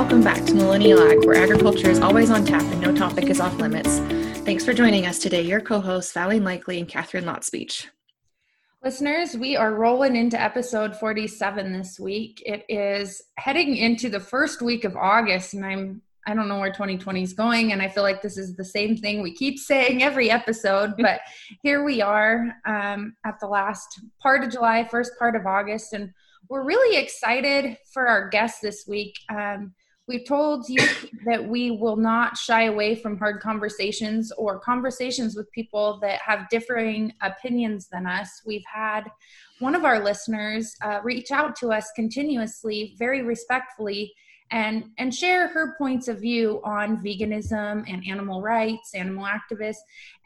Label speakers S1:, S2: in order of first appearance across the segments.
S1: welcome back to Millennial Ag, where agriculture is always on tap and no topic is off limits. Thanks for joining us today, your co hosts, Valley Likely and Katharine Lotspeich.
S2: Listeners, we are rolling into episode 47 this week. It is heading into the first week of August, and I'm I don't know where 2020 is going, and I feel like this is the same thing we keep saying every episode. But here we are um, at the last part of July, first part of August, and we're really excited for our guest this week. Um, we've told you that we will not shy away from hard conversations or conversations with people that have differing opinions than us. We've had one of our listeners uh, reach out to us continuously, very respectfully, and and share her points of view on veganism and animal rights animal activists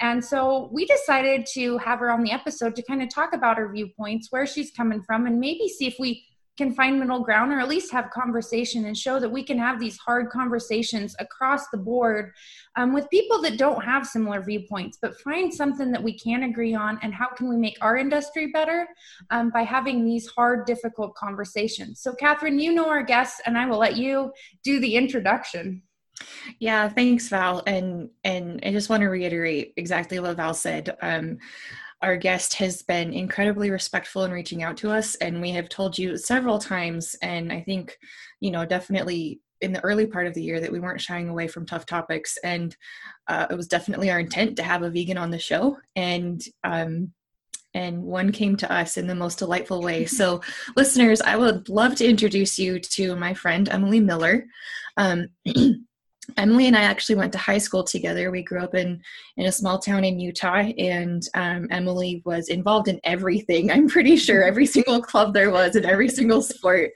S2: and so we decided to have her on the episode to kind of talk about her viewpoints where she's coming from and maybe see if we can find middle ground or at least have conversation and show that we can have these hard conversations across the board um, with people that don't have similar viewpoints but find something that we can agree on and how can we make our industry better um, by having these hard difficult conversations. So katharine you know our guests and i will let you do the introduction.
S1: Yeah thanks val and and i just want to reiterate exactly what val said. Um, our guest has been incredibly respectful in reaching out to us and we have told you several times and i think you know definitely in the early part of the year that we weren't shying away from tough topics and uh, it was definitely our intent to have a vegan on the show and um, and one came to us in the most delightful way. So, listeners, I would love to introduce you to my friend Emily Miller. Um, Emily and I actually went to high school together. We grew up in in a small town in Utah, and um, Emily was involved in everything. I'm pretty sure every single club there was and every single sport.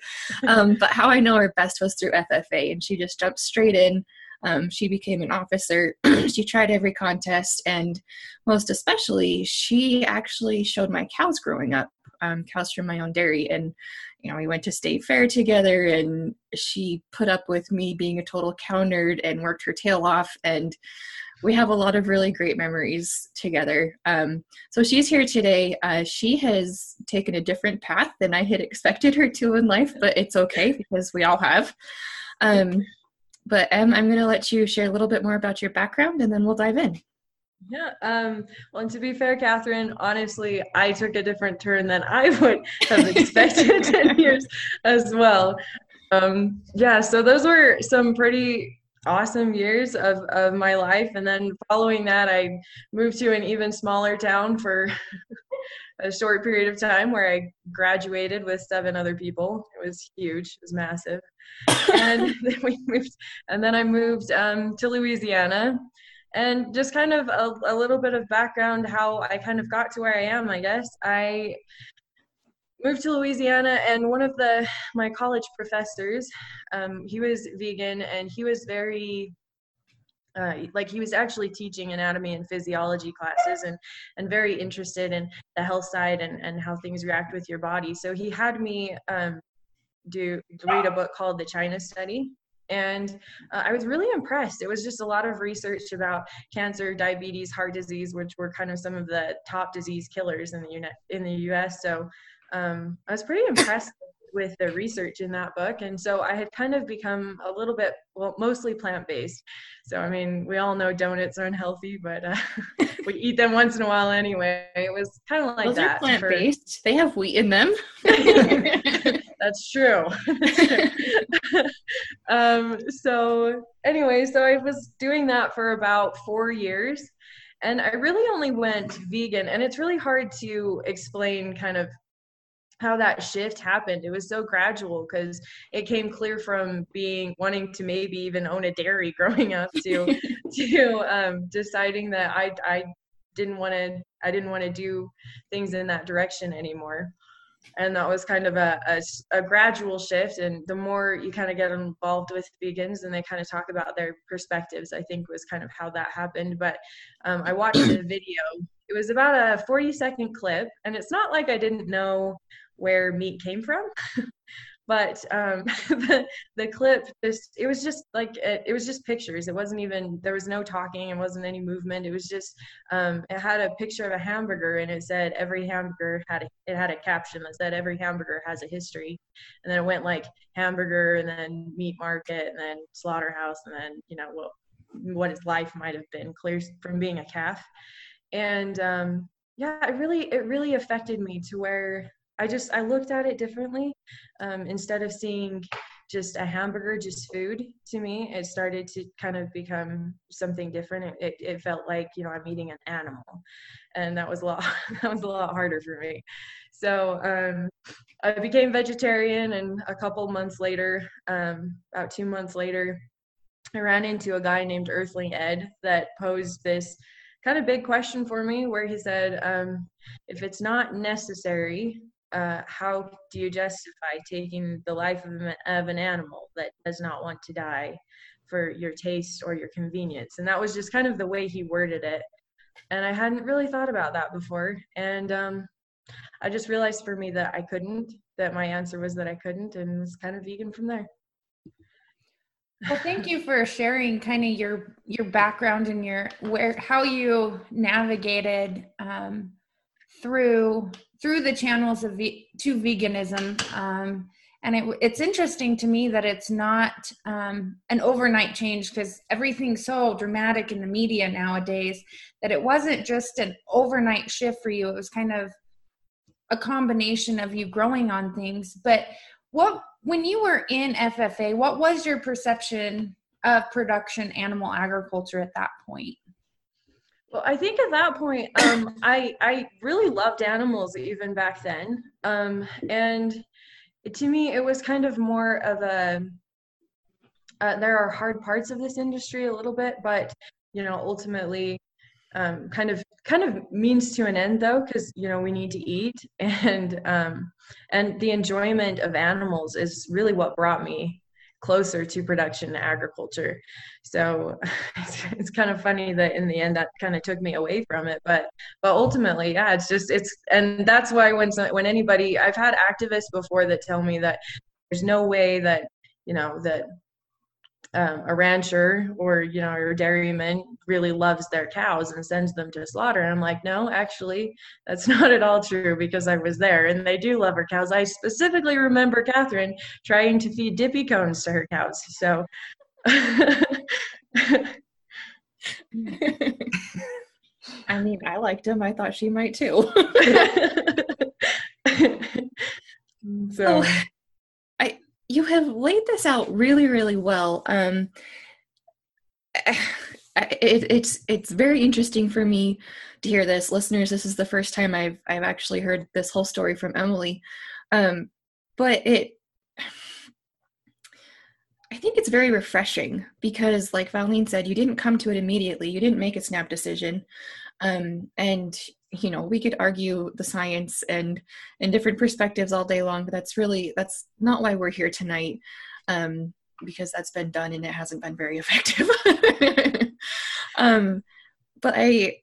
S1: Um, but how I know her best was through FFA, and she just jumped straight in. Um, she became an officer. she tried every contest, and most especially, she actually showed my cows growing up. Um, cows from my own dairy, and you know, we went to state fair together and she put up with me being a total cow nerd and worked her tail off. And we have a lot of really great memories together. Um, so she's here today. Uh, she has taken a different path than I had expected her to in life, but it's okay because we all have. Um, but Em, I'm going to let you share a little bit more about your background and then we'll dive in.
S3: Yeah. Um, well, and to be fair, Katharine, honestly, I took a different turn than I would have expected 10 years as well. Um, yeah. So those were some pretty awesome years of, of my life. And then following that, I moved to an even smaller town for a short period of time where I graduated with seven other people. It was huge. It was massive. and then we moved, and then I moved um, to Louisiana and just kind of a, a little bit of background how I kind of got to where I am, I guess. I moved to Louisiana, and one of the my college professors, um, he was vegan, and he was very uh, like he was actually teaching anatomy and physiology classes and and very interested in the health side and and how things react with your body. So he had me um, do read a book called The China Study, and uh, i was really impressed it was just a lot of research about cancer diabetes heart disease which were kind of some of the top disease killers in the uni- in the us so um, i was pretty impressed with the research in that book and so i had kind of become a little bit well mostly plant-based so i mean we all know donuts are unhealthy but uh, we eat them once in a while anyway it was kind of like
S1: Those
S3: that
S1: are plant-based for... they have wheat in them
S3: That's true. um, so, anyway, so I was doing that for about four years. And I really only went vegan. And it's really hard to explain kind of how that shift happened. It was so gradual because it came clear from being wanting to maybe even own a dairy growing up to to um, deciding that I I didn't want to I didn't want to do things in that direction anymore. And that was kind of a, a, a, gradual shift and the more you kind of get involved with vegans and they kind of talk about their perspectives i think was kind of how that happened. But um, i watched a video. It was about a 40 second clip and it's not like i didn't know where meat came from. But um, the, the clip just it was just like it, it, was just pictures. It wasn't even there was no talking. It wasn't any movement. It was just um, it had a picture of a hamburger and it said every hamburger had a, it had a caption that said every hamburger has a history. And then it went like hamburger and then meat market and then slaughterhouse and then you know what what his life might have been clear from being a calf. And um, yeah it really it really affected me to where I just I looked at it differently. Um, instead of seeing just a hamburger, just food to me, it started to kind of become something different. It, it, it felt like you know I'm eating an animal, and that was a lot that was a lot harder for me. So um, I became vegetarian, and a couple months later, um, about two months later, I ran into a guy named Earthling Ed that posed this kind of big question for me, where he said, um, if it's not necessary uh, how do you justify taking the life of, of an animal that does not want to die for your taste or your convenience? And that was just kind of the way he worded it. And I hadn't really thought about that before. And um, I just realized for me that I couldn't, that my answer was that I couldn't, and was kind of vegan from there.
S2: Well, thank you for sharing kind of your your background and your where how you navigated um, through through the channels of ve- to veganism um, and it, it's interesting to me that it's not um, an overnight change because everything's so dramatic in the media nowadays that it wasn't just an overnight shift for you. It was kind of a combination of you growing on things. But what when you were in ffa what was your perception of production animal agriculture at that point
S3: well, I think at that point, um, I I really loved animals even back then, um, and to me, it was kind of more of a. Uh, there are hard parts of this industry a little bit, but you know, ultimately, um, kind of kind of means to an end though, because you know we need to eat, and um, and the enjoyment of animals is really what brought me closer to production agriculture. So it's, it's, kind of funny that in the end that kind of took me away from it. But but ultimately, yeah, it's just it's and that's why when when anybody I've had activists before that tell me that there's no way that you know that um, a rancher or you know or dairyman really loves their cows and sends them to slaughter. And i'm like no actually that's not at all true because i was there and they do love her cows. I specifically remember katharine trying to feed dippy cones to her cows. So
S1: i mean i liked him i thought she might too. So you have laid this out really, really well. Um, it, it's it's very interesting for me to hear this, listeners. This is the first time I've I've actually heard this whole story from Emily, um, but it. I think it's very refreshing because, like Valine said, you didn't come to it immediately. You didn't make a snap decision, um, and you know we could argue the science and and different perspectives all day long but that's really that's not why we're here tonight um because that's been done and it hasn't been very effective. Um but i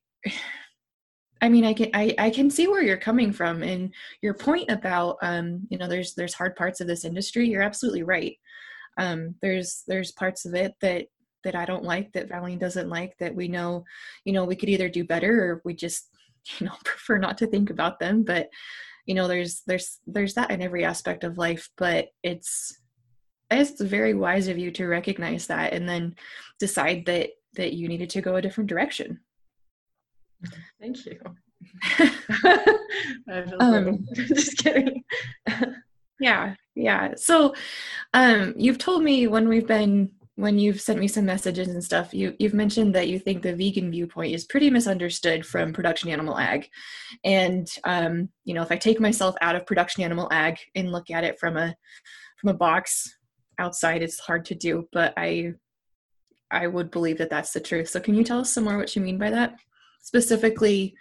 S1: i mean i can I, I can see where you're coming from and your point about um you know there's there's hard parts of this industry. You're absolutely right. Um there's there's parts of it that that I don't like that Valine doesn't like that we know you know we could either do better or we just you know prefer not to think about them but you know there's there's there's that in every aspect of life but it's it's very wise of you to recognize that and then decide that that you needed to go a different direction.
S3: Thank you. Um, just kidding.
S1: yeah yeah. So um you've told me when we've been when you've sent me some messages and stuff, you you've mentioned that you think the vegan viewpoint is pretty misunderstood from production animal ag, and um, you know if I take myself out of production animal ag and look at it from a from a box outside, it's hard to do, but I I would believe that that's the truth. So can you tell us some more what you mean by that, specifically?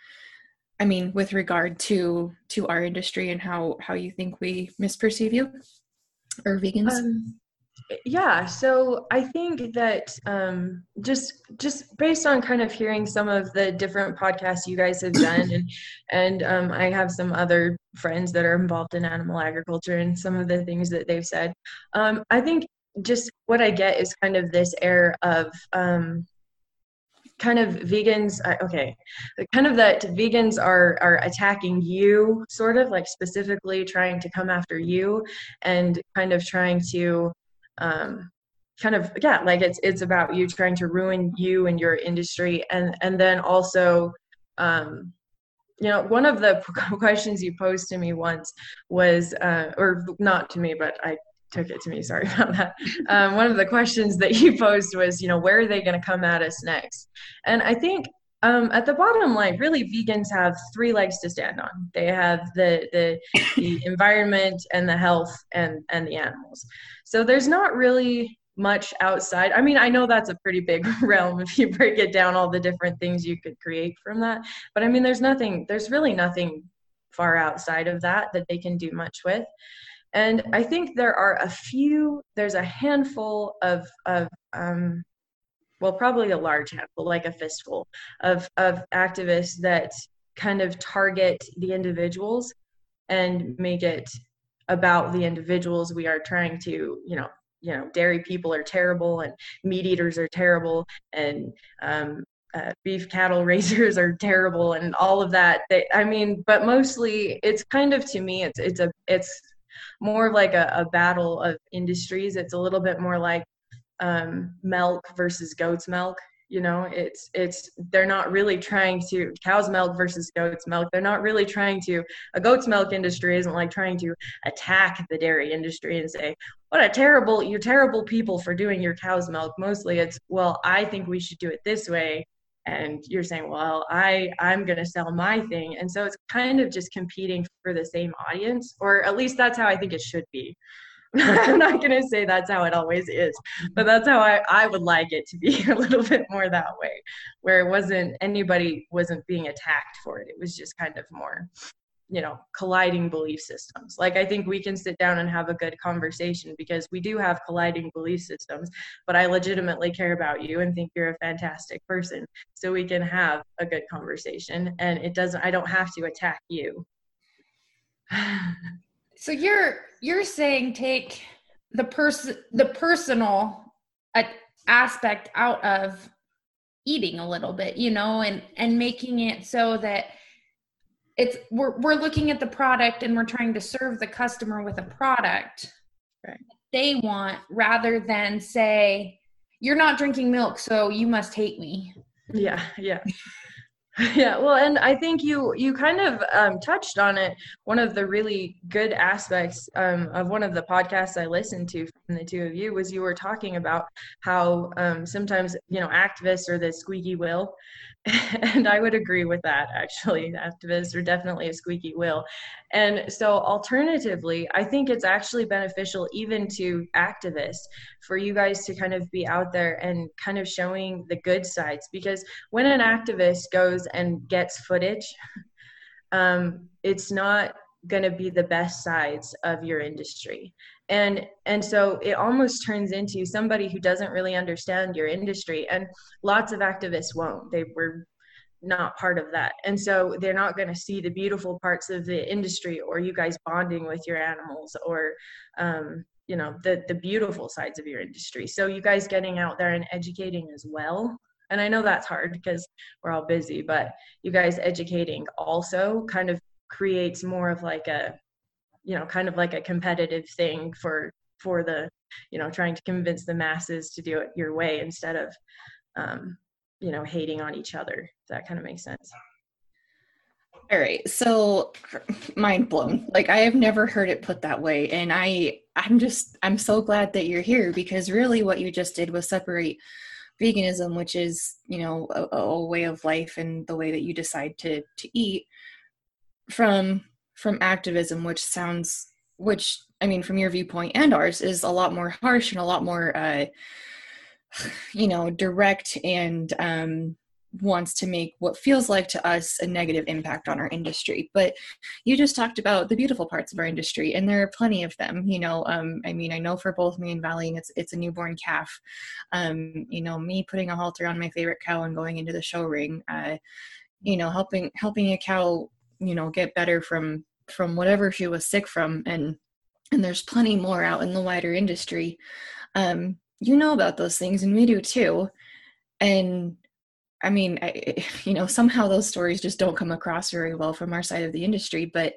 S1: I mean, with regard to to our industry and how how you think we misperceive you or vegans. Um,
S3: yeah so i think that um, just just based on kind of hearing some of the different podcasts you guys have done and and um, i have some other friends that are involved in animal agriculture and some of the things that they've said um, i think just what i get is kind of this air of um, kind of vegans okay kind of that vegans are are attacking you sort of like specifically trying to come after you and kind of trying to um, kind of yeah like it's it's about you trying to ruin you and your industry and and then also um you know one of the questions you posed to me once was uh or not to me but i took it to me sorry about that. Um, one of the questions that you posed was you know where are they going to come at us next? And i think um, at the bottom line, really, vegans have three legs to stand on. They have the the, the environment and the health and and the animals. So there's not really much outside. I mean, I know that's a pretty big realm if you break it down, all the different things you could create from that. But I mean, there's nothing. There's really nothing far outside of that that they can do much with. And I think there are a few. There's a handful of of um, well, probably a large handful, like a fistful of, of activists that kind of target the individuals and make it about the individuals we are trying to, you know, you know, dairy people are terrible and meat eaters are terrible and um, uh, beef cattle raisers are terrible and all of that. They, I mean, but mostly it's kind of to me, it's it's a it's more like a, a battle of industries. It's a little bit more like um, milk versus goat's milk you know it's it's they're not really trying to cow's milk versus goat's milk they're not really trying to a goat's milk industry isn't like trying to attack the dairy industry and say what a terrible you're terrible people for doing your cow's milk. Mostly it's well i think we should do it this way. And you're saying well i i'm going to sell my thing. And so it's kind of just competing for the same audience or at least that's how i think it should be I'm not going to say that's how it always is, but that's how I, I would like it to be a little bit more that way, where it wasn't anybody wasn't being attacked for it. It was just kind of more, you know, colliding belief systems. Like I think we can sit down and have a good conversation because we do have colliding belief systems, but I legitimately care about you and think you're a fantastic person. So we can have a good conversation and it doesn't, I don't have to attack you.
S2: So you're you're saying take the person the personal aspect out of eating a little bit, you know, and and making it so that it's we're we're looking at the product and we're trying to serve the customer with a product right. they want rather than say you're not drinking milk so you must hate me
S3: yeah yeah yeah well and i think you you kind of um, touched on it. One of the really good aspects um, of one of the podcasts i listened to from the two of you was you were talking about how um, sometimes you know activists are the squeaky wheel and I would agree with that actually. Activists are definitely a squeaky wheel. And so, alternatively, I think it's actually beneficial even to activists for you guys to kind of be out there and kind of showing the good sides because when an activist goes and gets footage, um, it's not going to be the best sides of your industry and and so it almost turns into somebody who doesn't really understand your industry and lots of activists won't. They were not part of that. And so they're not going to see the beautiful parts of the industry or you guys bonding with your animals or um, you know the the beautiful sides of your industry. So you guys getting out there and educating as well. And i know that's hard because we're all busy but you guys educating also kind of creates more of like a you know kind of like a competitive thing for for the you know trying to convince the masses to do it your way instead of um, you know hating on each other that kind of makes sense.
S1: All right so mind blown. Like i have never heard it put that way and i i'm just i'm so glad that you're here because really what you just did was separate veganism which is you know a, a way of life and the way that you decide to to eat from from activism which sounds which i mean from your viewpoint and ours is a lot more harsh and a lot more uh you know direct and um wants to make what feels like to us a negative impact on our industry. But you just talked about the beautiful parts of our industry and there are plenty of them you know um, i mean i know for both me and valley it's it's a newborn calf um, you know me putting a halter on my favorite cow and going into the show ring uh, you know helping helping a cow you know get better from from whatever she was sick from and and there's plenty more out in the wider industry um, you know about those things and we do too and I mean, I, you know, somehow those stories just don't come across very well from our side of the industry. But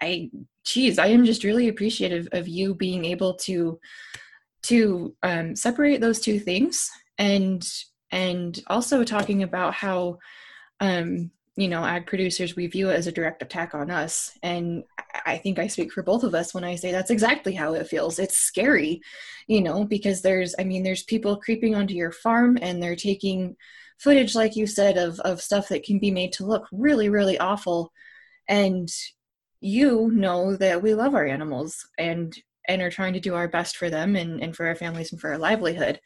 S1: I, geez, I am just really appreciative of you being able to to um, separate those two things and and also talking about how um, you know ag producers we view it as a direct attack on us. And i think i speak for both of us when i say that's exactly how it feels. It's scary you know because there's i mean there's people creeping onto your farm and they're taking footage like you said of of stuff that can be made to look really really awful. And you know that we love our animals and and are trying to do our best for them and, and for our families and for our livelihood.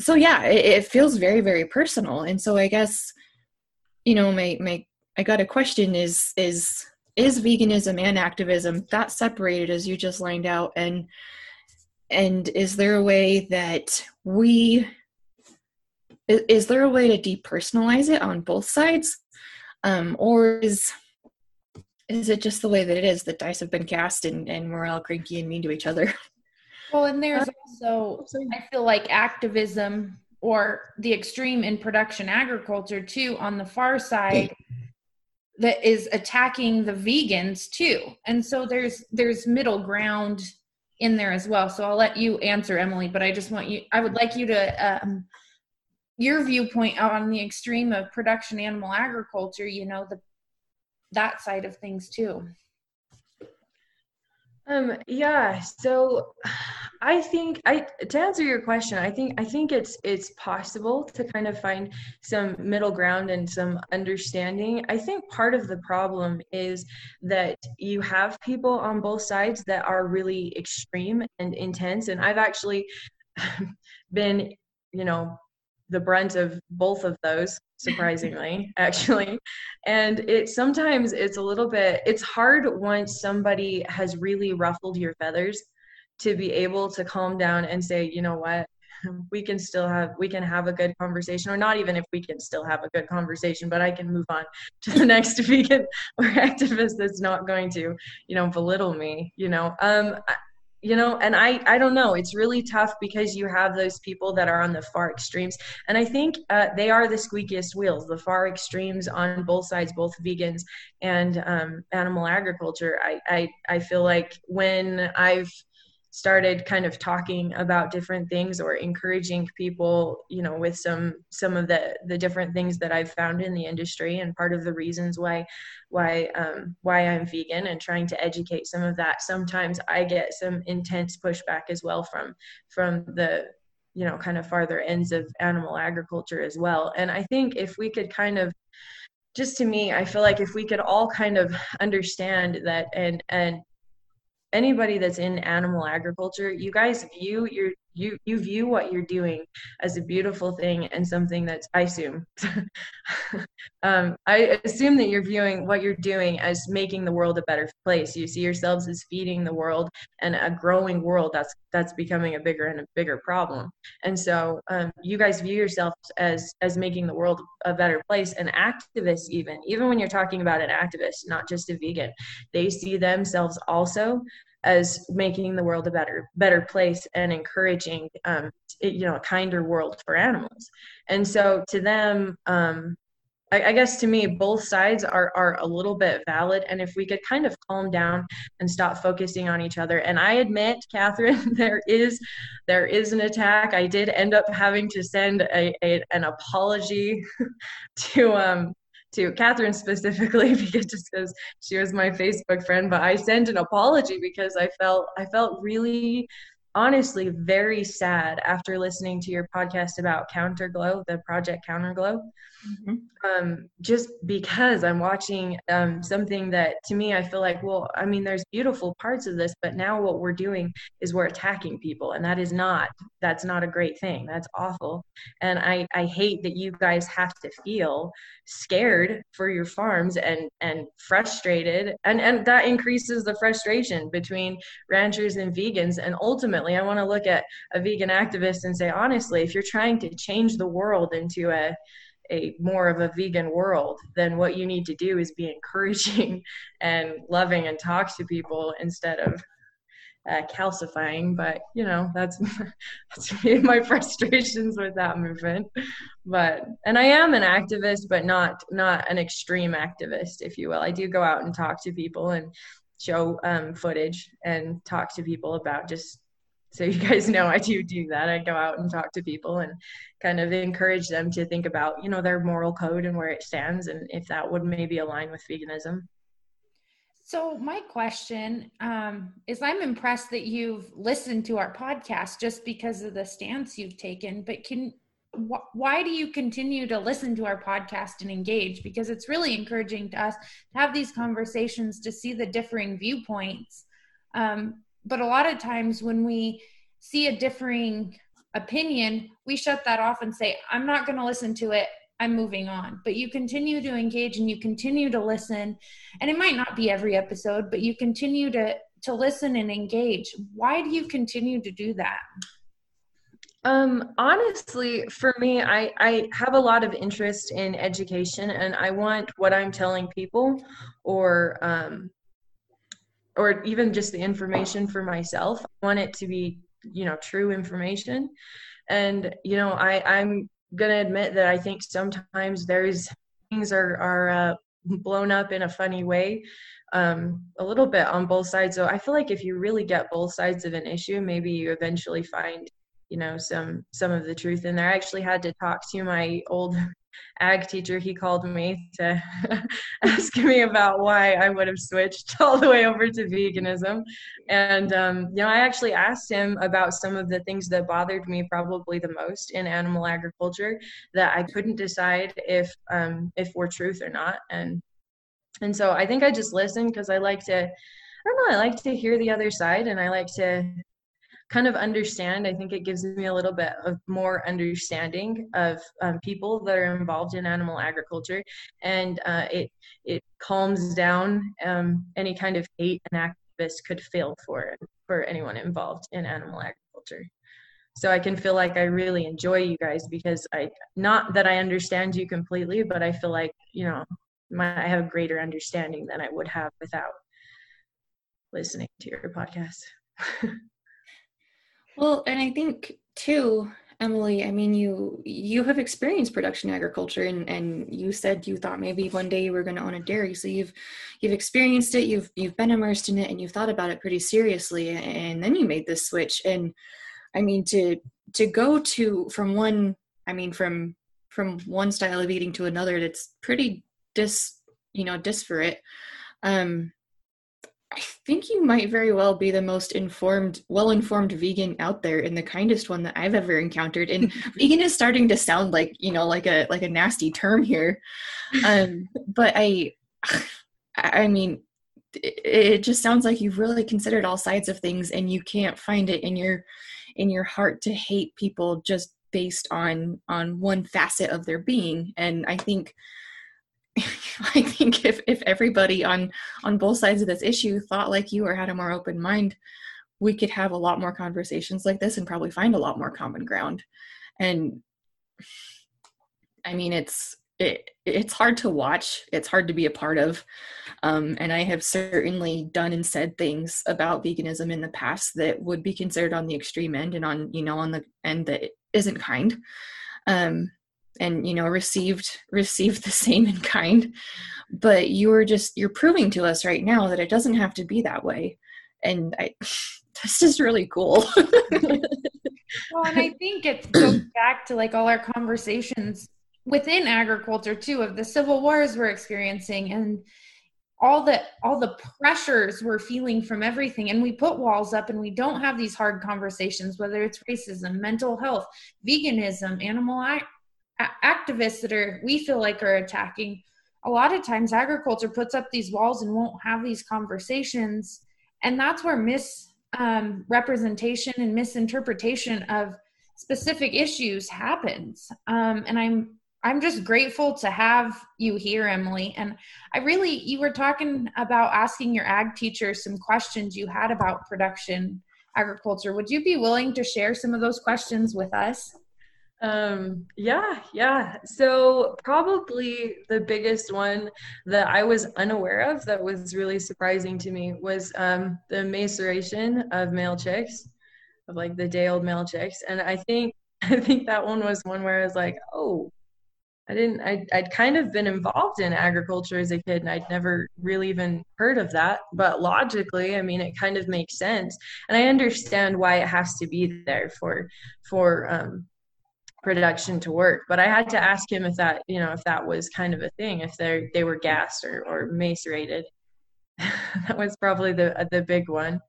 S1: So yeah it, it feels very very personal. And so i guess you know my my i got a question is is is veganism and activism that separated as you just lined out? And and is there a way that we is, is there a way to depersonalize it on both sides? Um, or is is it just the way that it is that dice have been cast and, and we're all cranky and mean to each other?
S2: Well and there's also i feel like activism or the extreme in production agriculture too on the far side that is attacking the vegans too. And so there's there's middle ground in there as well. So i'll let you answer emily but i just want you i would like you to um, your viewpoint on the extreme of production animal agriculture you know the that side of things too
S3: um yeah so i think i to answer your question i think i think it's it's possible to kind of find some middle ground and some understanding. I think part of the problem is that you have people on both sides that are really extreme and intense and i've actually been you know the brunt of both of those surprisingly actually. And it sometimes it's a little bit it's hard once somebody has really ruffled your feathers to be able to calm down and say you know what? We can still have we can have a good conversation or not even if we can still have a good conversation but i can move on to the next vegan or activist that's not going to you know belittle me you know. Um you know and i i don't know. It's really tough because you have those people that are on the far extremes. And i think uh, they are the squeakiest wheels the far extremes on both sides both vegans and um, animal agriculture. I, I i feel like when i've started kind of talking about different things or encouraging people you know with some some of the the different things that i've found in the industry. And part of the reasons why why um, why i'm vegan and trying to educate some of that sometimes i get some intense pushback as well from from the you know kind of farther ends of animal agriculture as well. And i think if we could kind of just to me i feel like if we could all kind of understand that and and anybody that's in animal agriculture, you guys view your you you view what you're doing as a beautiful thing and something that's I assume um, I assume that you're viewing what you're doing as making the world a better place. You see yourselves as feeding the world and a growing world that's that's becoming a bigger and a bigger problem. And so um, you guys view yourselves as as making the world a better place. And activists even even when you're talking about an activist, not just a vegan, they see themselves also as making the world a better better place and encouraging um, you know a kinder world for animals. And so to them um, I, I, guess to me both sides are are a little bit valid. And if we could kind of calm down and stop focusing on each other and i admit katharine there is there is an attack. I did end up having to send a, a an apology to um to Katharine specifically because just because she was my Facebook friend, but I sent an apology because I felt I felt really honestly very sad after listening to your podcast about Counterglow, the project Counterglow. Mm-hmm. Um, just because I'm watching um, something that to me I feel like, well, I mean, there's beautiful parts of this, but now what we're doing is we're attacking people, and that is not that's not a great thing. That's awful, and I I hate that you guys have to feel scared for your farms and and frustrated, and and that increases the frustration between ranchers and vegans, and ultimately, I want to look at a vegan activist and say, honestly, if you're trying to change the world into a a more of a vegan world, then what you need to do is be encouraging and loving and talk to people instead of uh, calcifying. But you know, that's that's my frustrations with that movement. But and I am an activist, but not not an extreme activist, if you will. I do go out and talk to people and show um, footage and talk to people about just so you guys know I do do that. I go out and talk to people and kind of encourage them to think about, you know, their moral code and where it stands and if that would maybe align with veganism.
S2: So my question um, is, I'm impressed that you've listened to our podcast just because of the stance you've taken. But can wh- why do you continue to listen to our podcast and engage? Because it's really encouraging to us to have these conversations to see the differing viewpoints. Um, but a lot of times when we see a differing opinion, we shut that off and say, I'm not going to listen to it. I'm moving on. But you continue to engage and you continue to listen. And it might not be every episode, but you continue to to listen and engage. Why do you continue to do that?
S3: Um, honestly, for me, I, I have a lot of interest in education and I want what I'm telling people or um, or even just the information for myself. I want it to be, you know, true information. And, you know, I, I'm gonna admit that I think sometimes there's things are are uh, blown up in a funny way um, a little bit on both sides. So I feel like if you really get both sides of an issue, maybe you eventually find you know some some of the truth in there. I actually had to talk to my old ag teacher, he called me to ask me about why I would have switched all the way over to veganism. And, um, you know, I actually asked him about some of the things that bothered me probably the most in animal agriculture that I couldn't decide if, um, if were truth or not. And, and so I think I just listened because I like to, I don't know, I like to hear the other side and I like to kind of understand. I think it gives me a little bit of more understanding of um, people that are involved in animal agriculture, and uh, it it calms down um, any kind of hate an activist could feel for for anyone involved in animal agriculture. So I can feel like I really enjoy you guys because I not that I understand you completely, but I feel like you know my, I have a greater understanding than I would have without listening to your podcast.
S1: Well, and I think too, Emily, I mean you you have experienced production agriculture and and you said you thought maybe one day you were going to own a dairy. So you've you've experienced it, you've you've been immersed in it and you've thought about it pretty seriously and then you made this switch and I mean to to go to from one I mean from from one style of eating to another that's pretty dis you know disparate um I think you might very well be the most informed, well informed vegan out there and the kindest one that I've ever encountered. And vegan is starting to sound like, you know, like a like a nasty term here. Um, but I I mean it, it just sounds like you've really considered all sides of things and you can't find it in your in your heart to hate people just based on on one facet of their being. And I think I think if, if everybody on on both sides of this issue thought like you or had a more open mind, we could have a lot more conversations like this and probably find a lot more common ground. And I mean, it's it, it's hard to watch. It's hard to be a part of. Um, and I have certainly done and said things about veganism in the past that would be considered on the extreme end and on you know on the end that isn't kind. Um, and you know received received the same in kind. But you're just you're proving to us right now that it doesn't have to be that way. And i this is really cool.
S2: Well and i think it goes back to like all our conversations within agriculture too of the civil wars we're experiencing and all the all the pressures we're feeling from everything. And we put walls up and we don't have these hard conversations whether it's racism mental health veganism animal activists that are we feel like are attacking a lot of times agriculture puts up these walls and won't have these conversations. And that's where misrepresentation um, and misinterpretation of specific issues happens. Um, and i'm i'm just grateful to have you here emily. And i really you were talking about asking your ag teacher some questions you had about production agriculture. Would you be willing to share some of those questions with us
S3: um, yeah, yeah. So probably the biggest one that I was unaware of that was really surprising to me was um, the maceration of male chicks, of like the day old male chicks. And I think I think that one was one where I was like, oh, I didn't I I'd kind of been involved in agriculture as a kid and I'd never really even heard of that. But logically, I mean it kind of makes sense. And I understand why it has to be there for for um production to work. But I had to ask him if that, you know, if that was kind of a thing, if they they were gassed or, or macerated. that was probably the the big one.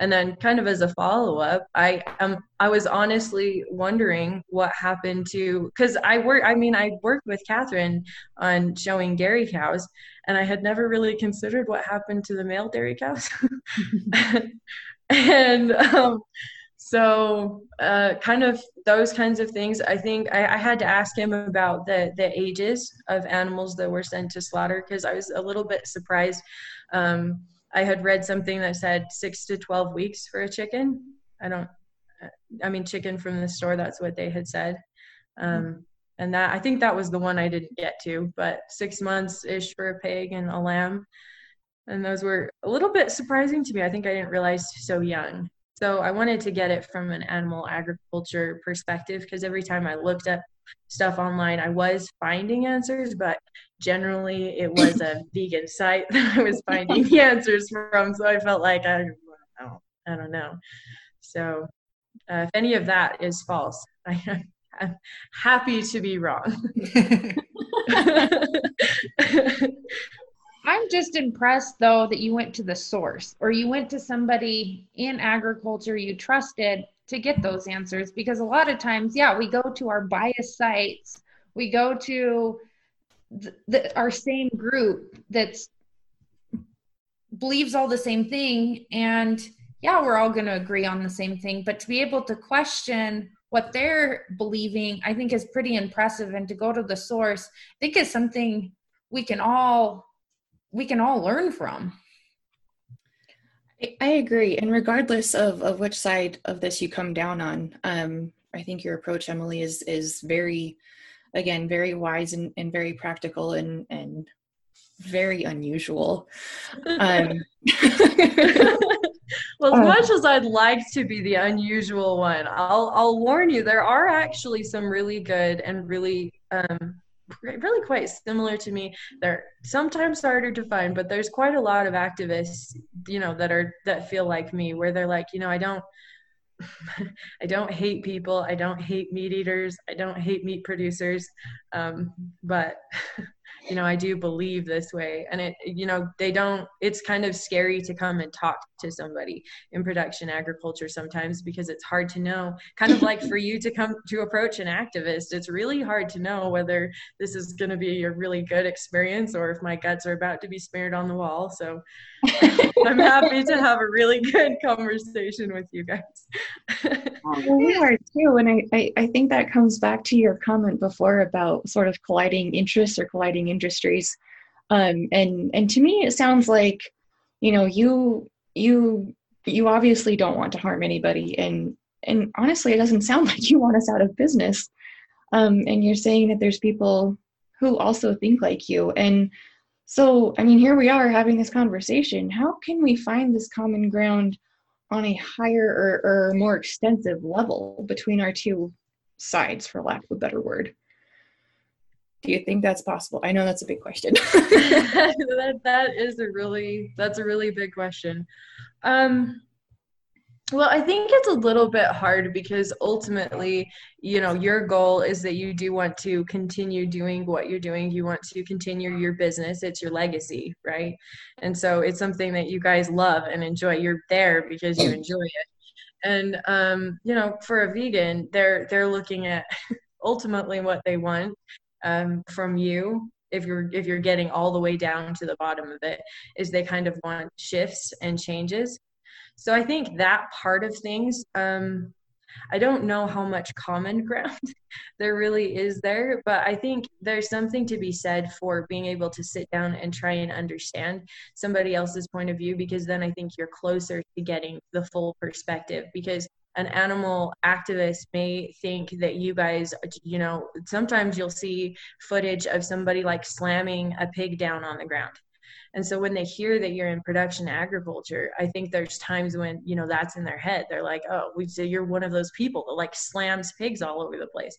S3: And then kind of as a follow up, I um I was honestly wondering what happened to because I work I mean I worked with Katharine on showing dairy cows and I had never really considered what happened to the male dairy cows. and um so uh, kind of those kinds of things. I think I, I, had to ask him about the the ages of animals that were sent to slaughter because i was a little bit surprised. Um, i had read something that said six to 12 weeks for a chicken. I don't i mean chicken from the store that's what they had said. Um, and that i think that was the one i didn't get to but six months ish for a pig and a lamb. And those were a little bit surprising to me. I think i didn't realize so young so I wanted to get it from an animal agriculture perspective because every time I looked up stuff online, I was finding answers, but generally it was a vegan site that I was finding the answers from. So I felt like I, I don't, I don't know. So uh, if any of that is false, I, I'm happy to be wrong.
S2: I'm just impressed though that you went to the source or you went to somebody in agriculture you trusted to get those answers because a lot of times, yeah, we go to our bias sites, we go to the, the, our same group that's believes all the same thing and yeah, we're all going to agree on the same thing, but to be able to question what they're believing, I think is pretty impressive and to go to the source, I think is something we can all we can all learn from.
S1: I agree. And regardless of, of which side of this you come down on, um, I think your approach, Emily, is is very, again, very wise and, and very practical and and very unusual. Um,
S3: well, as uh, much as I'd like to be the unusual one, I'll I'll warn you, there are actually some really good and really um, really quite similar to me. They're sometimes harder to find, but there's quite a lot of activists, you know, that are that feel like me, where they're like, you know, I don't. I don't hate people. I don't hate meat eaters. I don't hate meat producers. Um, but you know i do believe this way. And it you know they don't it's kind of scary to come and talk to somebody in production agriculture sometimes because it's hard to know. Kind of like for you to come to approach an activist it's really hard to know whether this is going to be a really good experience or if my guts are about to be smeared on the wall. So i'm happy to have a really good conversation with you guys.
S1: Well, we are too. And I, I i think that comes back to your comment before about sort of colliding interests or colliding industries. Um, and and to me it sounds like you know you you you obviously don't want to harm anybody. And and honestly it doesn't sound like you want us out of business. Um, and you're saying that there's people who also think like you. And so i mean here we are having this conversation. How can we find this common ground on a higher or, or more extensive level between our two sides for lack of a better word do you think that's possible i know that's a big question
S3: that, that is a really that's a really big question um well, I think it's a little bit hard because ultimately, you know, your goal is that you do want to continue doing what you're doing. You want to continue your business. It's your legacy, right? And so it's something that you guys love and enjoy. You're there because you enjoy it. And um, you know, for a vegan, they're they're looking at ultimately what they want um, from you if you're if you're getting all the way down to the bottom of it is they kind of want shifts and changes. So I think that part of things, um, I don't know how much common ground there really is there, but I think there's something to be said for being able to sit down and try and understand somebody else's point of view because then I think you're closer to getting the full perspective because an animal activist may think that you guys, you know, sometimes you'll see footage of somebody like slamming a pig down on the ground and so when they hear that you're in production agriculture, I think there's times when, you know, that's in their head. They're like, oh, we say you're one of those people that like slams pigs all over the place.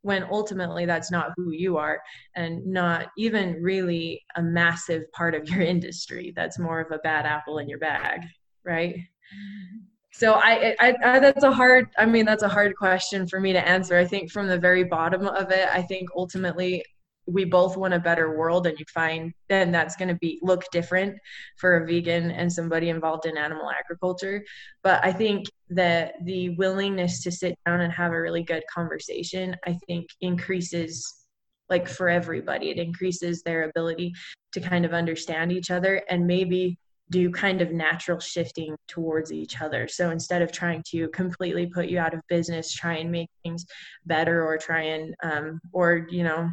S3: When ultimately that's not who you are and not even really a massive part of your industry. That's more of a bad apple in your bag, right? Mm-hmm. So I, I, I, that's a hard i mean that's a hard question for me to answer. I think from the very bottom of it i think ultimately we both want a better world and you find then that's going to be look different for a vegan and somebody involved in animal agriculture. But i think that the willingness to sit down and have a really good conversation i think increases like for everybody. It increases their ability to kind of understand each other and maybe do kind of natural shifting towards each other. So instead of trying to completely put you out of business, try and make things better or try and, um, or, you know,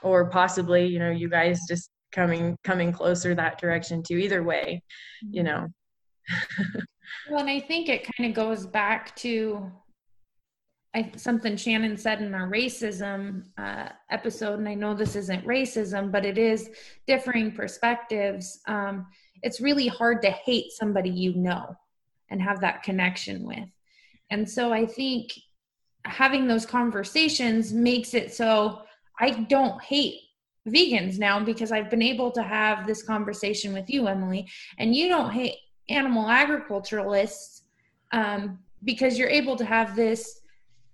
S3: or possibly you know you guys just coming coming closer that direction to either way you know
S2: well and i think it kind of goes back to I, something shannon said in our racism uh, episode and i know this isn't racism but it is differing perspectives um, it's really hard to hate somebody you know and have that connection with. And so i think having those conversations makes it so I don't hate vegans now because I've been able to have this conversation with you, Emily, and you don't hate animal agriculturalists um, because you're able to have this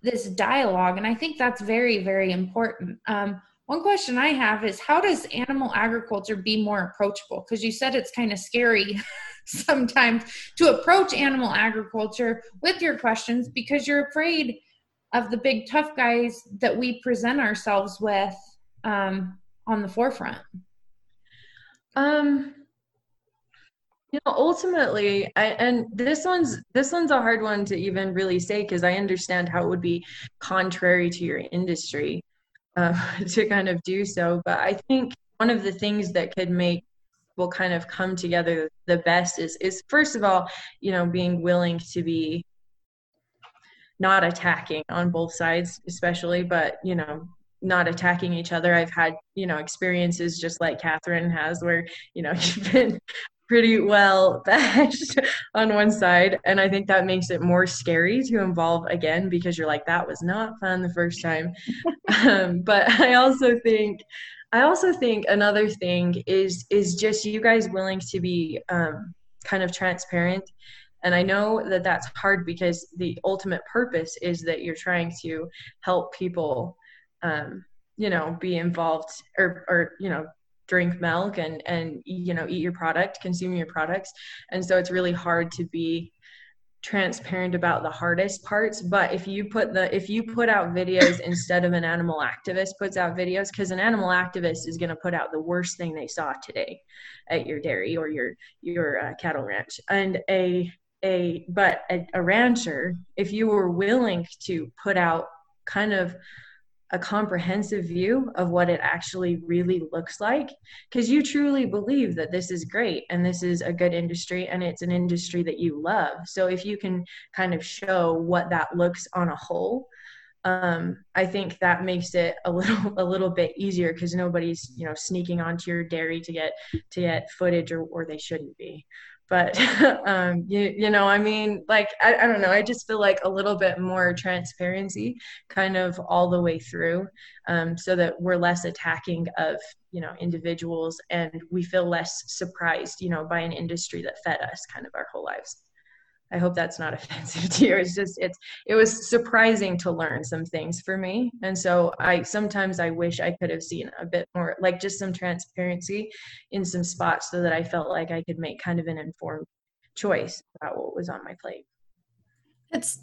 S2: this dialogue, and I think that's very very important. Um, one question I have is how does animal agriculture be more approachable? Because you said it's kind of scary sometimes to approach animal agriculture with your questions because you're afraid of the big tough guys that we present ourselves with um, on the forefront?
S3: Um, you know, ultimately, I, and this one's this one's a hard one to even really say because I understand how it would be contrary to your industry uh, to kind of do so. But I think one of the things that could make will kind of come together the best is is first of all, you know, being willing to be not attacking on both sides especially but you know not attacking each other i've had you know experiences just like Katharine has where you know you've been pretty well bashed on one side and i think that makes it more scary to involve again because you're like that was not fun the first time. Um, but i also think i also think another thing is is just you guys willing to be um, kind of transparent. And I know that that's hard because the ultimate purpose is that you're trying to help people, um, you know, be involved or, or, you know, drink milk and, and, you know, eat your product, consume your products. And so it's really hard to be transparent about the hardest parts but if you put the if you put out videos instead of an animal activist puts out videos because an animal activist is going to put out the worst thing they saw today at your dairy or your your uh, cattle ranch and a a but a, a rancher if you were willing to put out kind of a comprehensive view of what it actually really looks like because you truly believe that this is great and this is a good industry and it's an industry that you love. So if you can kind of show what that looks on a whole um, i think that makes it a little a little bit easier because nobody's you know sneaking onto your dairy to get to get footage or, or they shouldn't be but um, you, you know i mean like I, I don't know i just feel like a little bit more transparency kind of all the way through um, so that we're less attacking of you know individuals and we feel less surprised you know by an industry that fed us kind of our whole lives I hope that's not offensive to you. It's just it's it was surprising to learn some things for me. And so I sometimes I wish I could have seen a bit more like just some transparency in some spots so that I felt like I could make kind of an informed choice about what was on my plate.
S1: It's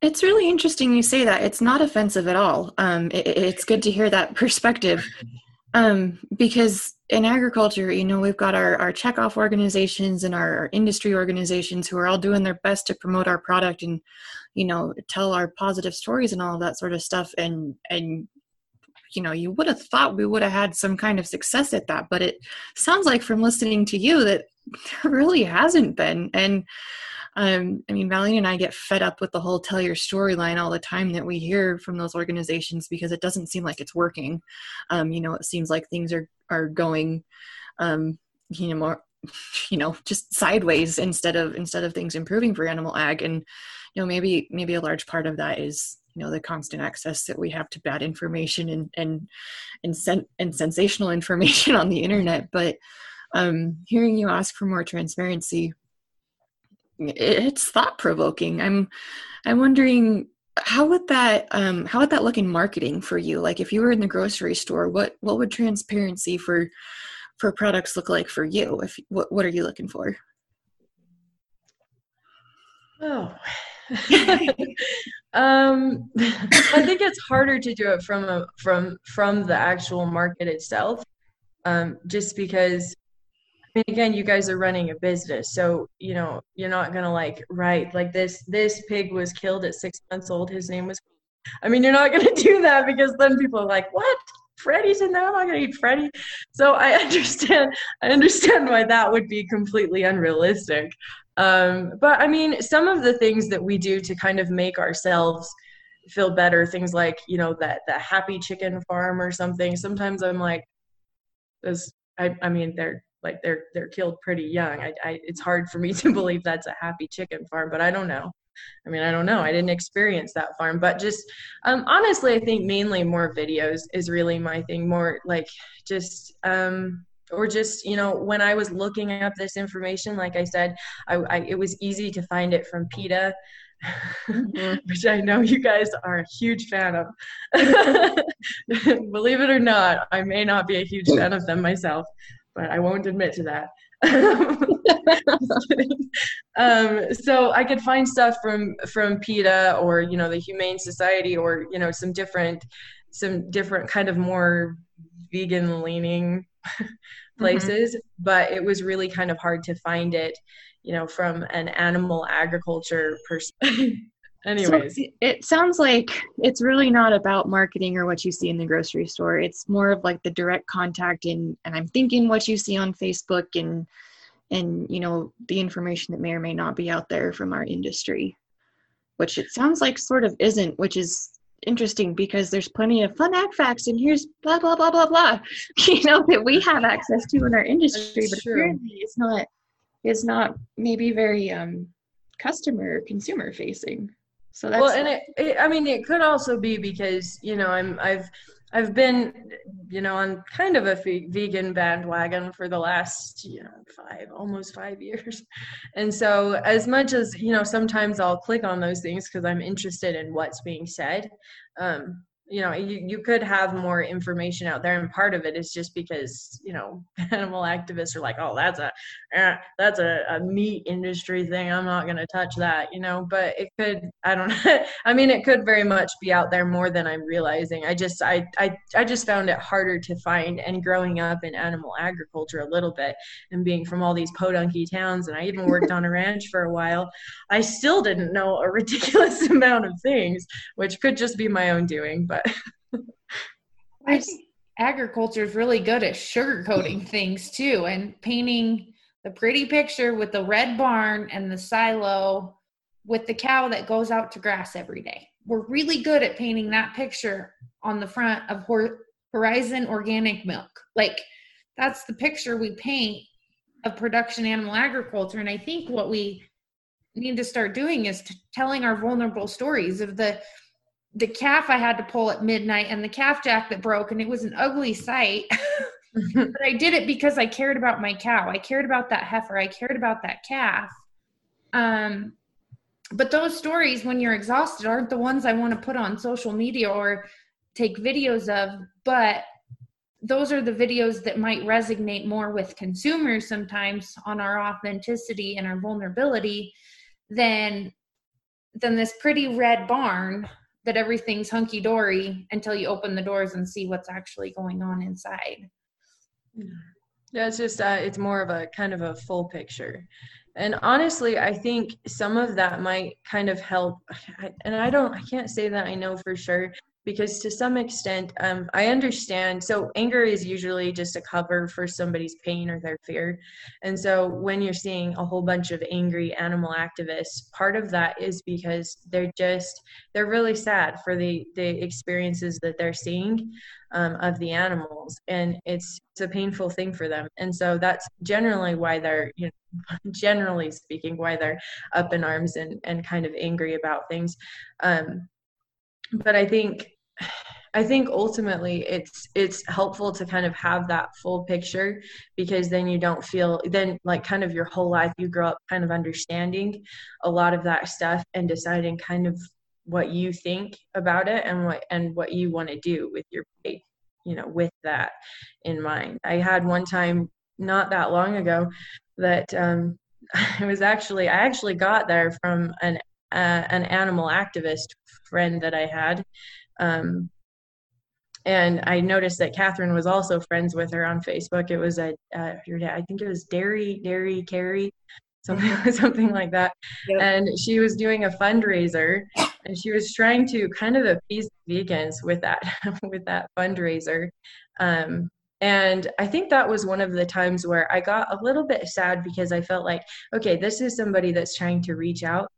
S1: it's really interesting you say that. It's not offensive at all. Um, it, it's good to hear that perspective um, because in agriculture, you know, we've got our, our checkoff organizations and our, our, industry organizations who are all doing their best to promote our product and, you know, tell our positive stories and all of that sort of stuff. And, and, you know, you would have thought we would have had some kind of success at that, but it sounds like from listening to you that there really hasn't been. And, um, I mean, Valley and I get fed up with the whole tell your storyline all the time that we hear from those organizations because it doesn't seem like it's working. Um, you know, it seems like things are are going, um, you know, more, you know, just sideways instead of instead of things improving for animal ag. And you know, maybe maybe a large part of that is you know the constant access that we have to bad information and and and, sen- and sensational information on the internet. But um, hearing you ask for more transparency it's thought provoking. I'm I'm wondering how would that um, how would that look in marketing for you? Like if you were in the grocery store, what what would transparency for for products look like for you? If what what are you looking for?
S3: Oh. um, I think it's harder to do it from a, from from the actual market itself, um, just because again, you guys are running a business, so you know you're not gonna like write like this. This pig was killed at six months old. His name was. I mean, you're not gonna do that because then people are like, "What? Freddy's in there? I'm not gonna eat Freddy." So I understand. I understand why that would be completely unrealistic. Um, but I mean, some of the things that we do to kind of make ourselves feel better, things like you know that the happy chicken farm or something. Sometimes I'm like, "Does I? I mean, they're like they're they're killed pretty young. I, I it's hard for me to believe that's a happy chicken farm, but I don't know. I mean, I don't know. I didn't experience that farm, but just um, honestly, I think mainly more videos is really my thing. More like just um, or just you know when I was looking up this information, like I said, I, I it was easy to find it from PETA. Mm-hmm. which I know you guys are a huge fan of. Believe it or not, I may not be a huge fan of them myself but I won't admit to that. um, so I could find stuff from from PETA or you know the Humane Society or you know some different some different kind of more vegan leaning places, mm-hmm. but it was really kind of hard to find it, you know, from an animal agriculture perspective. Anyways,
S1: so it sounds like it's really not about marketing or what you see in the grocery store. It's more of like the direct contact and and I'm thinking what you see on Facebook and and you know the information that may or may not be out there from our industry, which it sounds like sort of isn't, which is interesting because there's plenty of fun ag facts and here's blah blah blah blah blah, you know that we have access to in our industry, That's but true. apparently it's not it's not maybe very um customer consumer facing.
S3: So that's well, and it, it, I mean, it could also be because you know I'm I've I've been you know on kind of a vegan bandwagon for the last you know five almost five years, and so as much as you know sometimes I'll click on those things because I'm interested in what's being said. Um, you know you, you could have more information out there and part of it is just because you know animal activists are like oh that's a eh, that's a, a meat industry thing. I'm not going to touch that you know? But it could i don't i mean it could very much be out there more than i'm realizing. I just I, I i just found it harder to find and growing up in animal agriculture a little bit and being from all these podunky towns and i even worked on a ranch for a while i still didn't know a ridiculous amount of things which could just be my own doing but
S2: but I think agriculture is really good at sugarcoating mm. things too and painting the pretty picture with the red barn and the silo with the cow that goes out to grass every day. We're really good at painting that picture on the front of Horizon Organic Milk. Like that's the picture we paint of production animal agriculture. And I think what we need to start doing is telling our vulnerable stories of the the calf I had to pull at midnight and the calf jack that broke, and it was an ugly sight. but I did it because I cared about my cow. I cared about that heifer. I cared about that calf. Um, but those stories when you're exhausted aren't the ones i want to put on social media or take videos of but those are the videos that might resonate more with consumers sometimes on our authenticity and our vulnerability than than this pretty red barn that everything's hunky dory until you open the doors and see what's actually going on inside.
S3: Yeah, it's just uh, it's more of a kind of a full picture, and honestly, I think some of that might kind of help. And I don't, I can't say that I know for sure, because to some extent um, i understand so anger is usually just a cover for somebody's pain or their fear. And so when you're seeing a whole bunch of angry animal activists part of that is because they're just they're really sad for the the experiences that they're seeing um, of the animals. And it's it's a painful thing for them. And so that's generally why they're you know generally speaking why they're up in arms and and kind of angry about things. Um, but I think I think ultimately it's it's helpful to kind of have that full picture because then you don't feel then like kind of your whole life you grow up kind of understanding a lot of that stuff and deciding kind of what you think about it and what and what you want to do with your you know with that in mind. I had one time not that long ago that um i was actually i actually got there from an uh, an animal activist friend that i had um, and I noticed that Katharine was also friends with her on Facebook. It was a, uh, I think it was Dairy Dairy Carrie, something something like that. Yep. And she was doing a fundraiser, and she was trying to kind of appease vegans with that with that fundraiser. Um, and I think that was one of the times where I got a little bit sad because I felt like, okay, this is somebody that's trying to reach out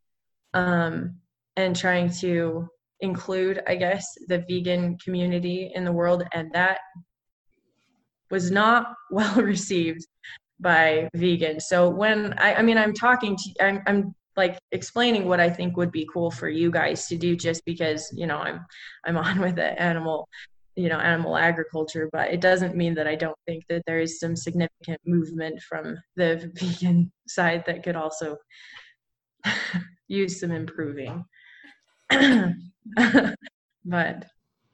S3: um, and trying to include, I guess, the vegan community in the world, and that was not well received by vegans. So when I, I mean, I'm talking to, I'm, I'm like explaining what I think would be cool for you guys to do, just because you know I'm, I'm on with the animal, you know, animal agriculture, but it doesn't mean that I don't think that there is some significant movement from the vegan side that could also use some improving. but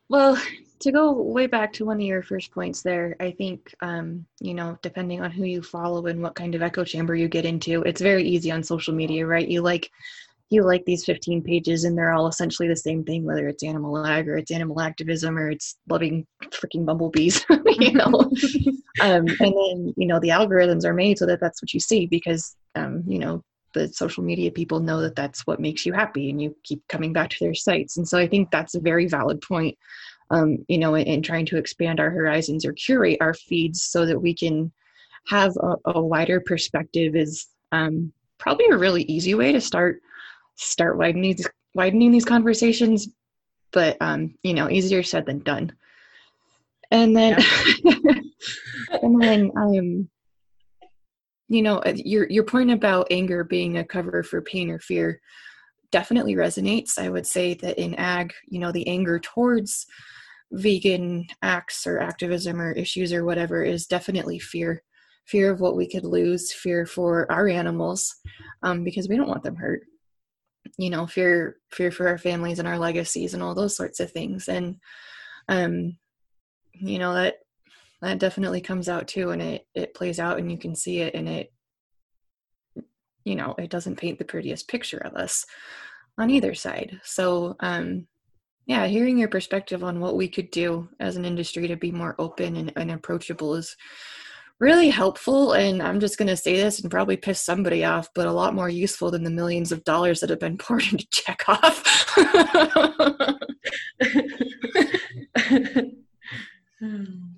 S1: well to go way back to one of your first points there i think um, you know depending on who you follow and what kind of echo chamber you get into it's very easy on social media right? You like you like these 15 pages and they're all essentially the same thing whether it's animal ag or it's animal activism or it's loving freaking bumblebees you know? Um, and then you know the algorithms are made so that that's what you see because um, you know the social media people know that that's what makes you happy and you keep coming back to their sites and so i think that's a very valid point um, you know in, in, trying to expand our horizons or curate our feeds so that we can have a, a wider perspective is um, probably a really easy way to start start widening these, widening these conversations but um, you know easier said than done and then yeah. and then um you know uh, your your point about anger being a cover for pain or fear definitely resonates. I would say that in ag you know the anger towards vegan acts or activism or issues or whatever is definitely fear fear of what we could lose fear for our animals um, because we don't want them hurt. You know fear fear for our families and our legacies and all those sorts of things. And um you know that that definitely comes out too and it it plays out and you can see it and it you know it doesn't paint the prettiest picture of us on either side. So um yeah hearing your perspective on what we could do as an industry to be more open and, and approachable is really helpful and i'm just going to say this and probably piss somebody off but a lot more useful than the millions of dollars that have been poured into checkoff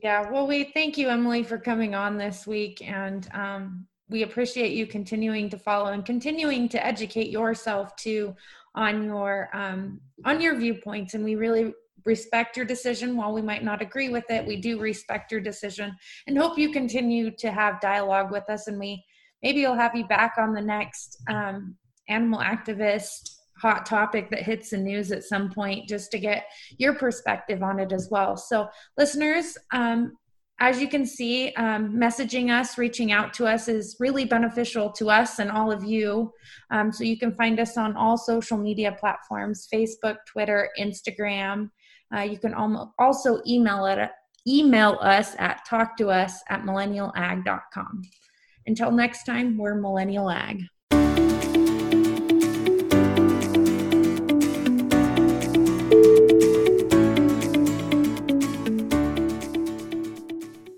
S2: Yeah, well, we thank you, Emily, for coming on this week, and um, we appreciate you continuing to follow and continuing to educate yourself too on your um, on your viewpoints. And we really respect your decision. While we might not agree with it, we do respect your decision, and hope you continue to have dialogue with us. And we maybe you'll have you back on the next um, animal activist hot topic that hits the news at some point just to get your perspective on it as well. So, listeners, um, as you can see, um, messaging us, reaching out to us is really beneficial to us and all of you. Um, so you can find us on all social media platforms Facebook, Twitter, Instagram. Uh, you can also email it email us at talk to us at millennialag.com. Until next time, we're Millennial Ag.